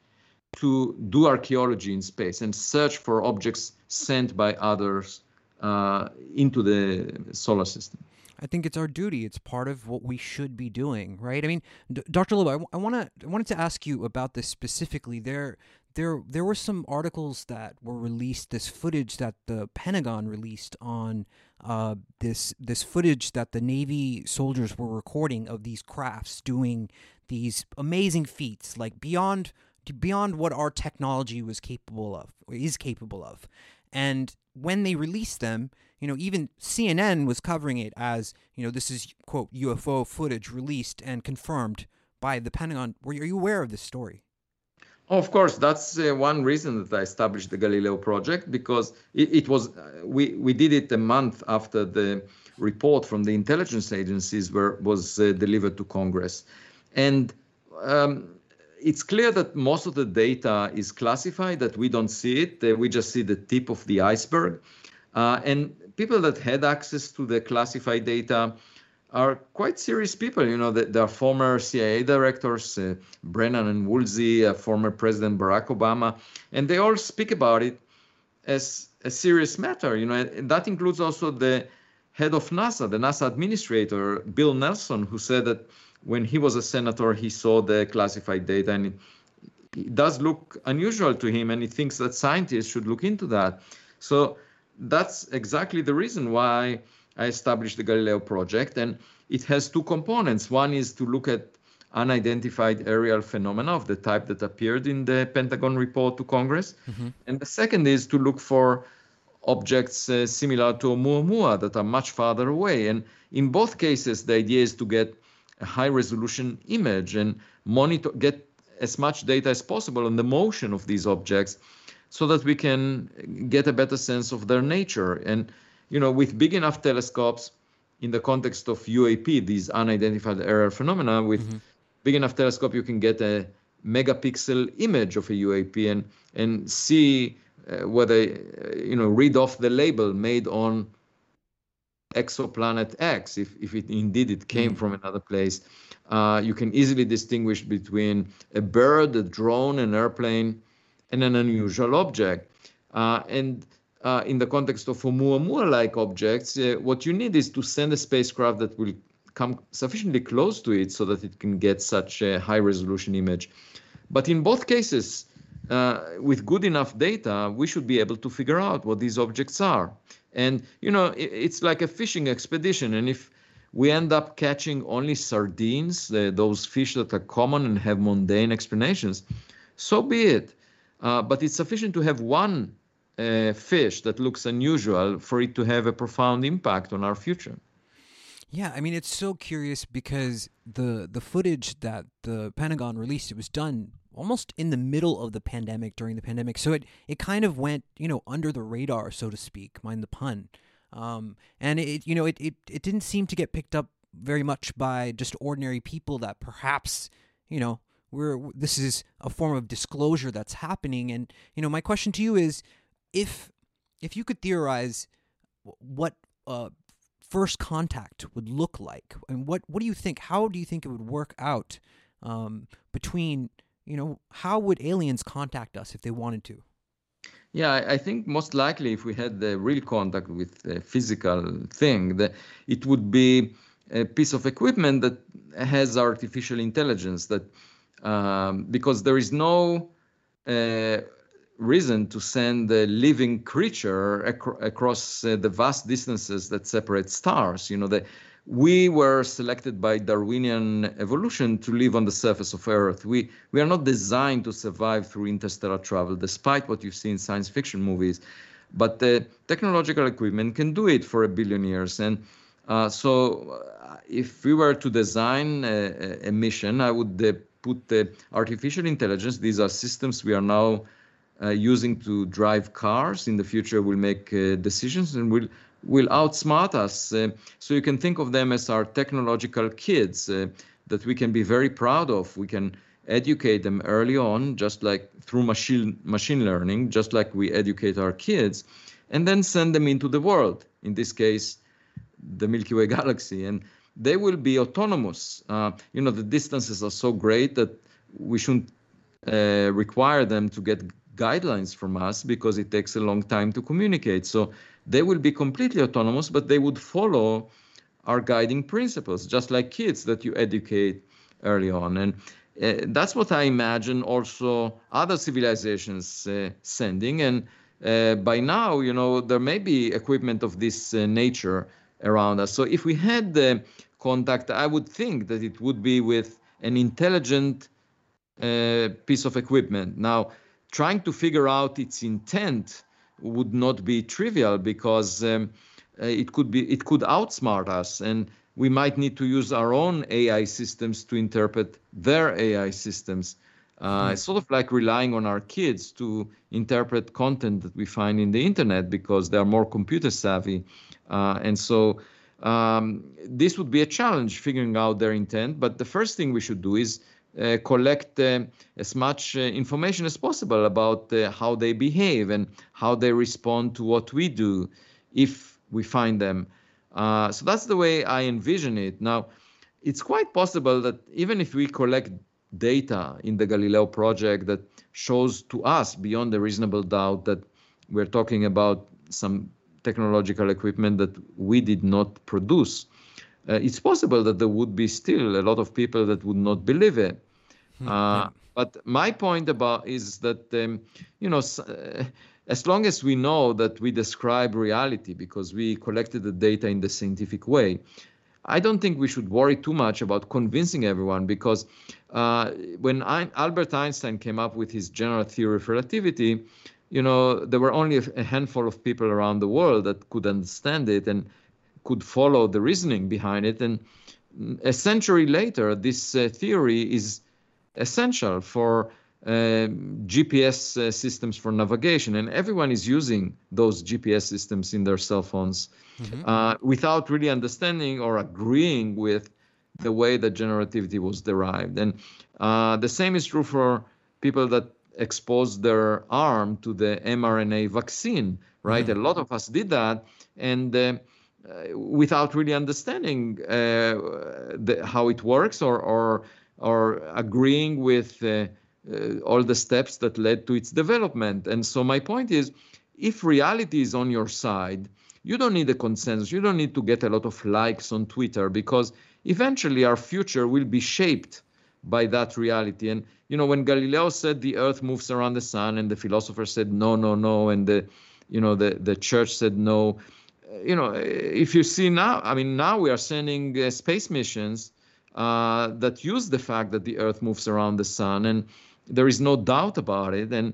to do archaeology in space and search for objects sent by others uh, into the solar system? I think it's our duty. It's part of what we should be doing, right? I mean, D- Dr. Loeb, I, I want to I wanted to ask you about this specifically. There there there were some articles that were released. This footage that the Pentagon released on uh, this this footage that the Navy soldiers were recording of these crafts doing these amazing feats, like beyond beyond what our technology was capable of or is capable of. And when they released them, you know, even CNN was covering it as, you know, this is quote UFO footage released and confirmed by the Pentagon. Were you aware of this story? Of course, that's uh, one reason that I established the Galileo project because it, it was uh, we we did it a month after the report from the intelligence agencies were was uh, delivered to Congress, and um, it's clear that most of the data is classified, that we don't see it. Uh, we just see the tip of the iceberg. Uh, and people that had access to the classified data are quite serious people. You know, there are former CIA directors, uh, Brennan and Woolsey, uh, former President Barack Obama, and they all speak about it as a serious matter. You know, and that includes also the head of NASA, the NASA administrator, Bill Nelson, who said that when he was a senator, he saw the classified data and it, it does look unusual to him, and he thinks that scientists should look into that. So that's exactly the reason why I established the Galileo project. And it has two components. One is to look at unidentified aerial phenomena of the type that appeared in the Pentagon report to Congress. Mm-hmm. And the second is to look for objects uh, similar to Oumuamua that are much farther away. And in both cases, the idea is to get a high resolution image and monitor, get as much data as possible on the motion of these objects so that we can get a better sense of their nature. And, you know, with big enough telescopes, in the context of UAP, these unidentified aerial phenomena, with mm-hmm. big enough telescope, you can get a megapixel image of a UAP and and see uh, whether uh, you know read off the label made on exoplanet X, if, if it indeed it came mm. from another place, uh, you can easily distinguish between a bird, a drone, an airplane, and an unusual object. Uh, and uh, in the context of Oumuamua-like objects, uh, what you need is to send a spacecraft that will come sufficiently close to it so that it can get such a high-resolution image. But in both cases, uh, with good enough data, we should be able to figure out what these objects are. And, you know, it, it's like a fishing expedition. And if we end up catching only sardines, the, those fish that are common and have mundane explanations, so be it. Uh, but it's sufficient to have one uh, fish that looks unusual for it to have a profound impact on our future. Yeah, I mean it's so curious because the the footage that the Pentagon released it was done almost in the middle of the pandemic during the pandemic. So it, it kind of went, you know, under the radar, so to speak, mind the pun. Um, and it, you know, it, it, it didn't seem to get picked up very much by just ordinary people that perhaps, you know, we're, this is a form of disclosure that's happening. And, you know, my question to you is if, if you could theorize what, uh, first contact would look like and what, what do you think, how do you think it would work out, um, between, you know, how would aliens contact us if they wanted to? Yeah, I think most likely if we had the real contact with a physical thing, that it would be a piece of equipment that has artificial intelligence. That um, because there is no uh, reason to send a living creature ac- across uh, the vast distances that separate stars. You know, the we were selected by Darwinian evolution to live on the surface of Earth. We, we are not designed to survive through interstellar travel, despite what you see in science fiction movies. But the technological equipment can do it for a billion years. And uh, so, uh, if we were to design a, a mission, I would uh, put the artificial intelligence, these are systems we are now using to drive cars. In the future, we'll make uh, decisions and we'll will outsmart us. Uh, so you can think of them as our technological kids uh, that we can be very proud of. We can educate them early on, just like through machine machine learning, just like we educate our kids, and then send them into the world. In this case, the Milky Way [LAUGHS] galaxy, and they will be autonomous. Uh, you know, the distances are so great that we shouldn't uh, require them to get guidelines from us because it takes a long time to communicate. So they will be completely autonomous, but they would follow our guiding principles, just like kids that you educate early on. And uh, that's what I imagine also other civilizations uh, sending. And uh, by now, you know, there may be equipment of this uh, nature around us. So if we had the contact, I would think that it would be with an intelligent uh, piece of equipment. Now, trying to figure out its intent would not be trivial because um, uh, it could be it could outsmart us and we might need to use our own AI systems to interpret their AI systems. Uh, mm. It's sort of like relying on our kids to interpret content that we find in the internet because they are more computer savvy. Uh, and so um, this would be a challenge figuring out their intent. But the first thing we should do is uh, collect uh, as much uh, information as possible about uh, how they behave and how they respond to what we do if we find them. Uh, so that's the way I envision it. Now, it's quite possible that even if we collect data in the Galileo project that shows to us beyond a reasonable doubt that we're talking about some technological equipment that we did not produce, uh, it's possible that there would be still a lot of people that would not believe it. Hmm, uh, but my point about is that um, you know uh, as long as we know that we describe reality because we collected the data in the scientific way, I don't think we should worry too much about convincing everyone because uh, when I, Albert Einstein came up with his general theory of relativity, you know, there were only a handful of people around the world that could understand it and could follow the reasoning behind it. And a century later, this uh, theory is essential for uh, GPS uh, systems for navigation, and everyone is using those GPS systems in their cell phones mm-hmm. uh, without really understanding or agreeing with the way that general relativity was derived. And uh, the same is true for people that expose their arm to the mRNA vaccine, right? Mm-hmm. A lot of us did that, and uh, Uh, without really understanding uh, the, how it works or or or agreeing with uh, uh, all the steps that led to its development. And so my point is, if reality is on your side, you don't need a consensus. You don't need to get a lot of likes on Twitter because eventually our future will be shaped by that reality. And you know, when Galileo said the Earth moves around the sun, and the philosopher said no, no, no, and the you know the the church said no. You know, if you see now, I mean, now we are sending uh, space missions uh, that use the fact that the Earth moves around the sun, and there is no doubt about it. And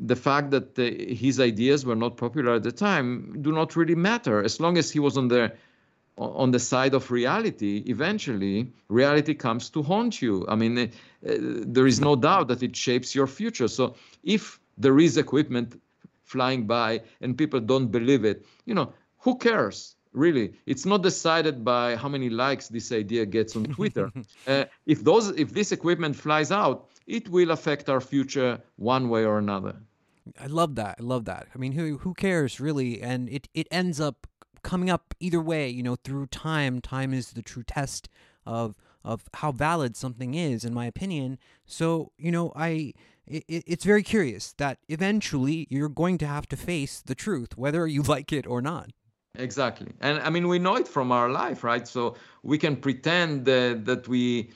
the fact that the, his ideas were not popular at the time do not really matter as long as he was on the on the side of reality eventually reality comes to haunt you i mean uh, there is no doubt that it shapes your future so if there is equipment flying by and people don't believe it you know who cares really it's not decided by how many likes this idea gets on twitter [LAUGHS] uh, if those if this equipment flies out it will affect our future one way or another. I love that. I love that. I mean, who who cares really? And it it ends up coming up either way. You know, through time. Time is the true test of of how valid something is, in my opinion. So you know, I it, it's very curious that eventually you're going to have to face the truth, whether you [LAUGHS] like it or not. Exactly, and I mean we know it from our life, right? So we can pretend uh, that we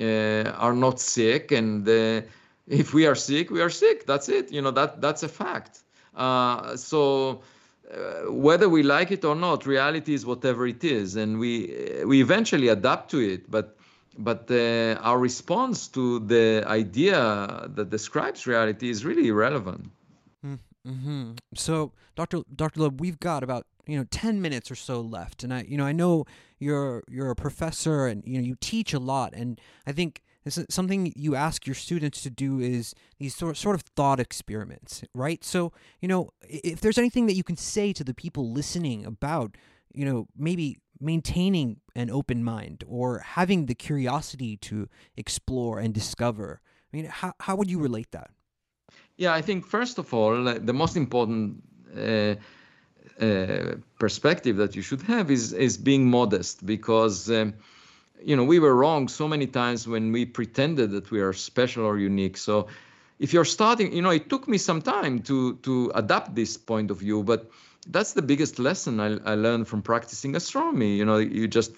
uh, are not sick and uh, if we are sick we are sick. That's it. You know that that's a fact. Uh, so uh, whether we like it or not reality is whatever it is. And we we eventually adapt to it. But but uh, our response to the idea that describes reality is really irrelevant. Mm-hmm. so dr dr loeb we've got about you know 10 minutes or so left. And i you know i know you're you're a professor and you know you teach a lot. And i think something you ask your students to do is these sort sort of thought experiments right? So you know if there's anything that you can say to the people listening about you know maybe maintaining an open mind or having the curiosity to explore and discover i mean how, how would you relate that? Yeah i think first of all the most important uh, uh, perspective that you should have is is being modest because um, you know we were wrong so many times when we pretended that we are special or unique so if you're starting you know it took me some time to to adapt this point of view but that's the biggest lesson I, I learned from practicing astronomy. You know, you just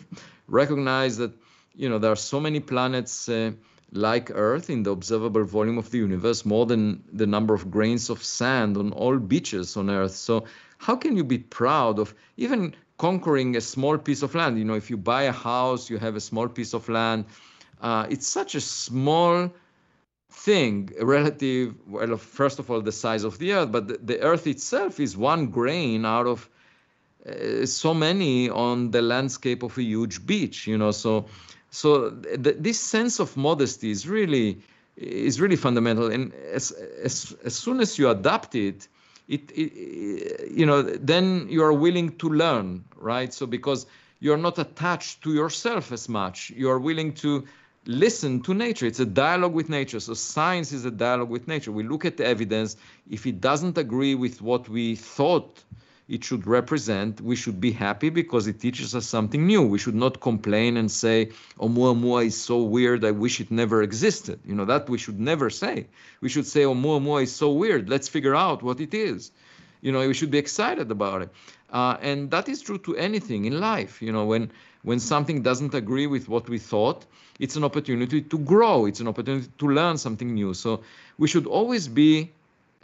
recognize that you know there are so many planets uh, like Earth in the observable volume of the universe, more than the number of grains of sand on all beaches on Earth. So how can you be proud of even conquering a small piece of land? You know, if you buy a house, you have a small piece of land. Uh, it's such a small thing relative well first of all the size of the earth but the, the earth itself is one grain out of uh, so many on the landscape of a huge beach you know so so th- this sense of modesty is really is really fundamental and as as, as soon as you adapt it it, it you know then you are willing to learn right so because you're not attached to yourself as much you are willing to listen to nature. It's a dialogue with nature. So science is a dialogue with nature. We look at the evidence. If it doesn't agree with what we thought it should represent, we should be happy because it teaches us something new. We should not complain and say, Oumuamua is so weird, I wish it never existed. You know, that we should never say. We should say, Oumuamua is so weird, let's figure out what it is. You know, we should be excited about it. Uh, and that is true to anything in life. You know, when when something doesn't agree with what we thought, it's an opportunity to grow. It's an opportunity to learn something new. So we should always be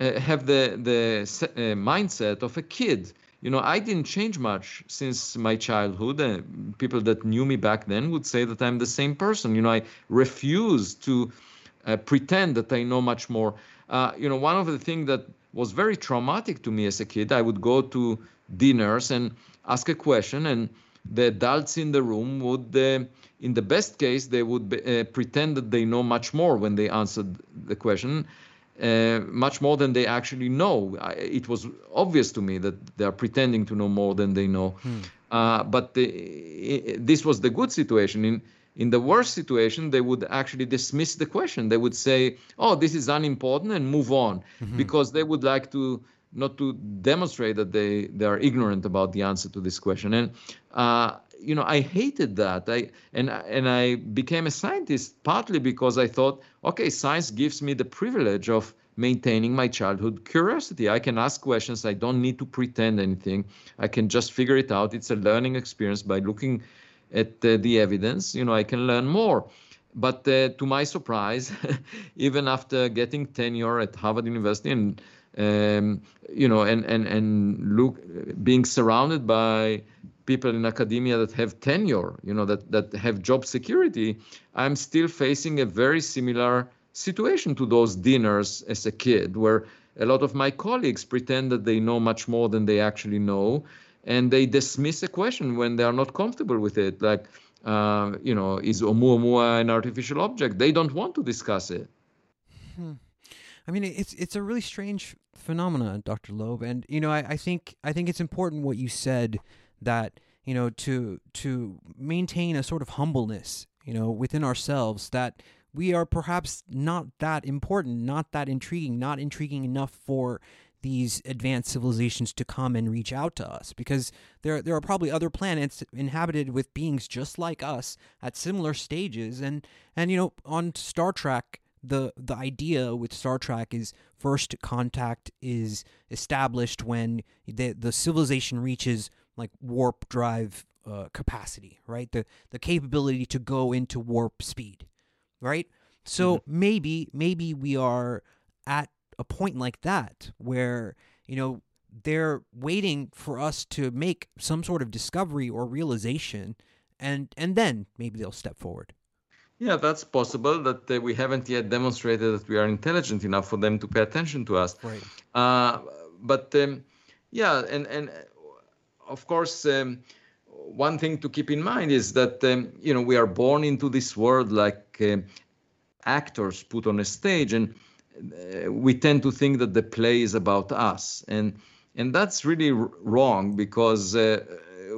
uh, have the the uh, mindset of a kid. You know, I didn't change much since my childhood. Uh, people that knew me back then would say that I'm the same person. You know, I refuse to uh, pretend that I know much more. Uh, you know, one of the things that was very traumatic to me as a kid, I would go to dinners and ask a question, and the adults in the room would, uh, in the best case, they would be, uh, pretend that they know much more when they answered the question, uh, much more than they actually know. I, it was obvious to me that they are pretending to know more than they know. Hmm. Uh, but the, this was the good situation. In in the worst situation, they would actually dismiss the question. They would say, "Oh, this is unimportant," and move on, mm-hmm. because they would like to not to demonstrate that they they are ignorant about the answer to this question. And uh, you know, I hated that. I and and I became a scientist partly because I thought, okay, science gives me the privilege of maintaining my childhood curiosity. I can ask questions. I don't need to pretend anything. I can just figure it out. It's a learning experience by looking at uh, the evidence. You know, I can learn more. But uh, to my surprise, [LAUGHS] even after getting tenure at Harvard University and um, you know, and and and look, being surrounded by people in academia that have tenure, you know, that that have job security, I'm still facing a very similar situation to those dinners as a kid, where a lot of my colleagues pretend that they know much more than they actually know, and they dismiss a question when they are not comfortable with it, like. Uh, you know, is Oumuamua an artificial object? They don't want to discuss it. Hmm. I mean, it's it's a really strange phenomenon, Dr. Loeb, and you know, I, I think I think it's important what you said that you know to to maintain a sort of humbleness, you know, within ourselves that we are perhaps not that important, not that intriguing, not intriguing enough for these advanced civilizations to come and reach out to us because there there are probably other planets inhabited with beings just like us at similar stages and and you know on Star Trek the the idea with Star Trek is first contact is established when the the civilization reaches like warp drive uh, capacity, right? The the capability to go into warp speed, right? So mm-hmm. maybe maybe we are at a point like that where you know they're waiting for us to make some sort of discovery or realization and and then maybe they'll step forward yeah, that's possible that uh, we haven't yet demonstrated that we are intelligent enough for them to pay attention to us. Right. Uh, but um, yeah, and and uh, of course, um, one thing to keep in mind is that um, you know we are born into this world like uh, actors put on a stage, and uh, we tend to think that the play is about us, and and that's really r- wrong because uh,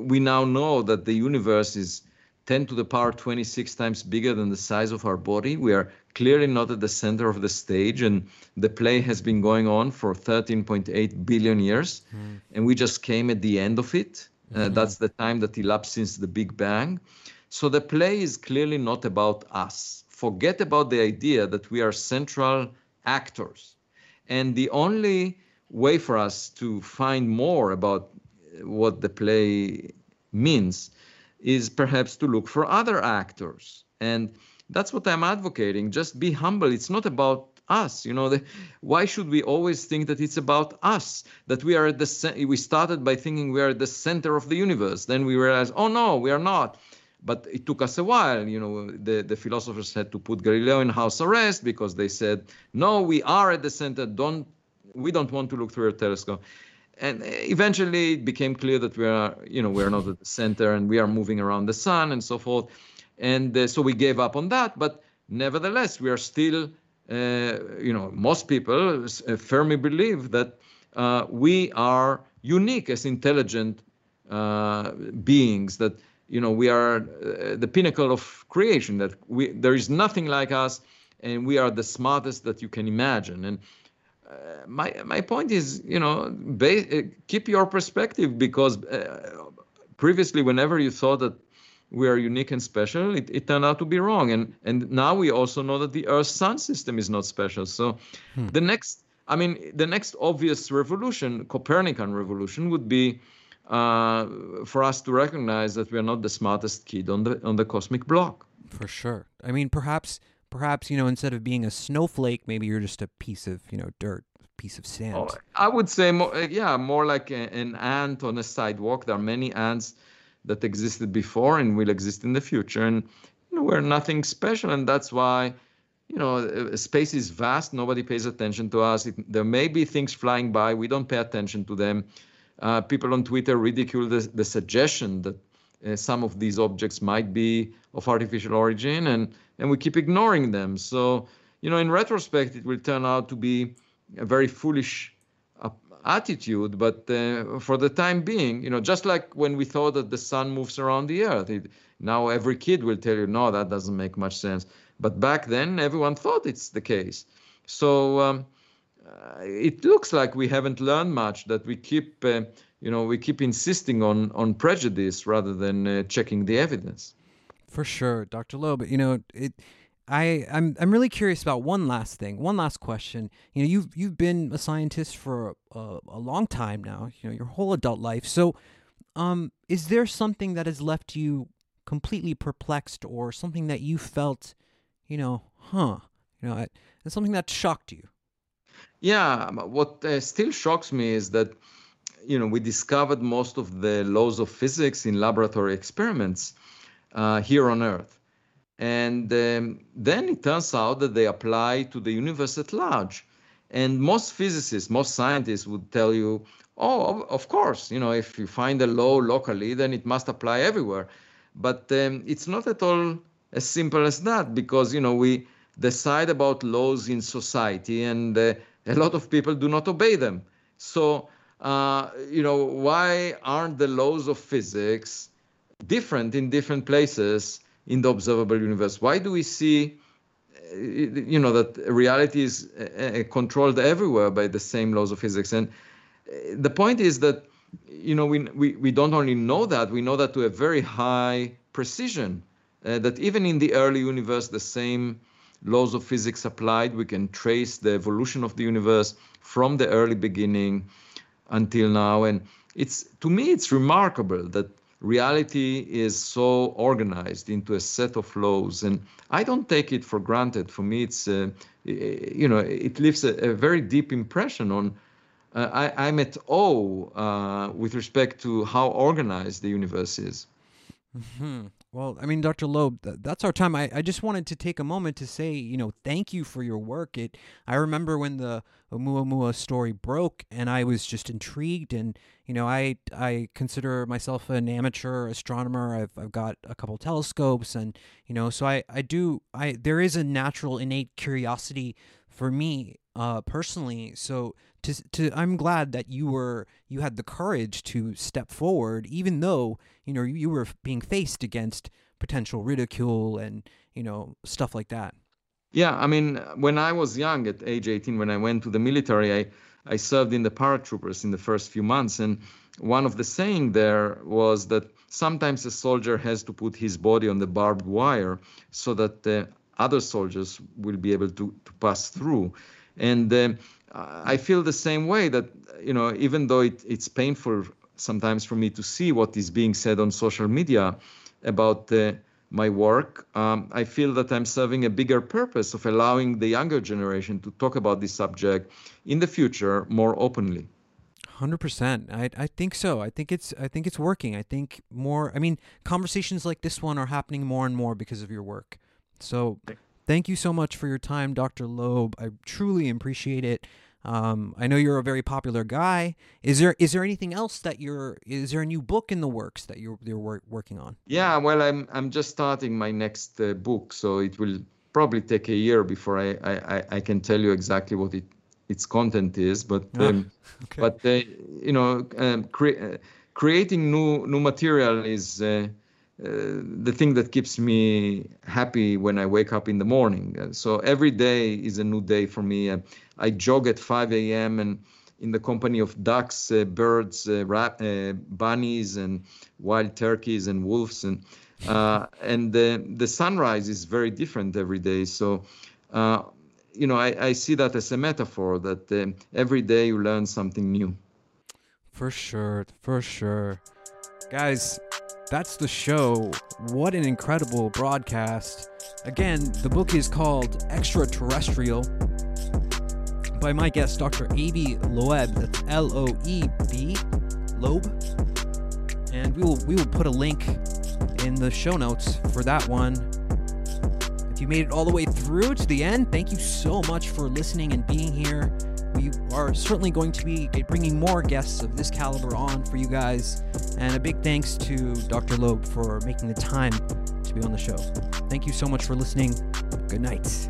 we now know that the universe is 10 to the power 26 times bigger than the size of our body. We are clearly not at the center of the stage, and the play has been going on for 13.8 billion years, mm. and we just came at the end of it. Uh, mm-hmm. that's the time that elapsed since the Big Bang. So the play is clearly not about us. Forget about the idea that we are central actors. And the only way for us to find more about what the play means is perhaps to look for other actors. And that's what I'm advocating. Just be humble. It's not about us you know the, why should we always think that it's about us that we are at the we started by thinking we are at the center of the universe then we realize oh no we are not but it took us a while you know the, the philosophers had to put galileo in house arrest because they said no we are at the center don't we don't want to look through a telescope and eventually it became clear that we are you know we're not at the center and we are moving around the sun and so forth. And uh, so we gave up on that. But nevertheless we are still uh, you know most people uh, firmly believe that uh, we are unique as intelligent uh, beings that you know we are uh, the pinnacle of creation that we there is nothing like us and we are the smartest that you can imagine. And uh, my my point is, you know, ba- uh, keep your perspective because uh, previously, whenever you thought that we are unique and special, it, it, turned out to be wrong, and and now we also know that the Earth Sun system is not special. So, hmm. the next, I mean, the next obvious revolution, Copernican revolution, would be. Uh, for us to recognize that we are not the smartest kid on the on the cosmic block. For sure. I mean, perhaps perhaps you know instead of being a snowflake maybe you're just a piece of you know dirt piece of sand. Oh, i would say more uh, yeah more like a, an ant on a sidewalk. There are many ants that existed before and will exist in the future and you know we're nothing special and that's why you know uh, space is vast. Nobody pays attention to us. It, there may be things flying by. We don't pay attention to them. Uh, people on twitter ridicule the, the suggestion that some of these objects might be of artificial origin and and we keep ignoring them. So you know in retrospect it will turn out to be a very foolish uh, attitude but uh, for the time being you know just like when we thought that the sun moves around the earth it, now every kid will tell you no that doesn't make much sense. But back then everyone thought it's the case. So um, uh, it looks like we haven't learned much that we keep uh, you know we keep insisting on on prejudice rather than uh, checking the evidence for sure dr loeb you know it I, I'm I'm really curious about one last thing, one last question. You know, you've you've been a scientist for a, a long time now. You know, your whole adult life. So, um, is there something that has left you completely perplexed, or something that you felt, you know, huh? You know, something that shocked you. Yeah, what uh, still shocks me is that you know, we discovered most of the laws of physics in laboratory experiments uh, here on Earth. And um, then it turns out that they apply to the universe at large. And most physicists, most scientists would tell you, oh, of course, you know, if you find a law locally, then it must apply everywhere. But um, it's not at all as simple as that because, you know, we decide about laws in society and uh, a lot of people do not obey them. So uh, you know, why aren't the laws of physics different in different places in the observable universe? Why do we see, uh, you know, that reality is uh, controlled everywhere by the same laws of physics? And the point is that, you know, we, we, we don't only know that, we know that to a very high precision, uh, that even in the early universe, the same laws of physics applied. We can trace the evolution of the universe from the early beginning until now. And it's to me, it's remarkable that reality is so organized into a set of laws, and I don't take it for granted. For me, it's uh, you know, it leaves a, a very deep impression on. Uh, I, am at awe uh, with respect to how organized the universe is. Mm-hmm. Well, I mean, Dr. Loeb, that's our time. I, I just wanted to take a moment to say, you know, thank you for your work. It. I remember when the Oumuamua story broke, and I was just intrigued. And you know, I I consider myself an amateur astronomer. I've I've got a couple telescopes, and you know, so I I do I there is a natural innate curiosity for me uh, personally. So to to I'm glad that you were you had the courage to step forward, even though you know you were being faced against potential ridicule and you know stuff like that. Yeah, I mean, when I was young, at age 18, when I went to the military, I I served in the paratroopers in the first few months, and one of the saying there was that sometimes a soldier has to put his body on the barbed wire so that the other soldiers will be able to, to pass through. And uh, I feel the same way that you know even though it, it's painful sometimes for me to see what is being said on social media about uh, my work, um, I feel that I'm serving a bigger purpose of allowing the younger generation to talk about this subject in the future more openly. Hundred percent. I I think so. I think it's I think it's working. I think more. I mean, conversations like this one are happening more and more because of your work. So, thank you so much for your time, Dr. Loeb. I truly appreciate it. Um, I know you're a very popular guy. Is there is there anything else that you're? Is there a new book in the works that you're you're work, working on? Yeah, well, I'm I'm just starting my next uh, book, so it will probably take a year before I I, I can tell you exactly what it its content is. But ah, um, [LAUGHS] okay. but uh, you know, um, cre- uh, creating new new material is. Uh, uh, the thing that keeps me happy when I wake up in the morning. Uh, so every day is a new day for me. Uh, I jog at 5 a.m. and in the company of ducks, uh, birds, uh, bunnies, and wild turkeys and wolves, and and the the sunrise is very different every day. So. you know, I, I see that as a metaphor that every day you learn something new. For sure, for sure. Guys, that's the show. What an incredible broadcast. Again, the book is called Extraterrestrial by my guest, Dr. Avi Loeb. That's L O E B, Loeb. And we will, we will put a link in the show notes for that one. If you made it all the way through to the end, thank you so much for listening and being here. We are certainly going to be bringing more guests of this caliber on for you guys. And a big thanks to Dr. Loeb for making the time to be on the show. Thank you so much for listening. Good night.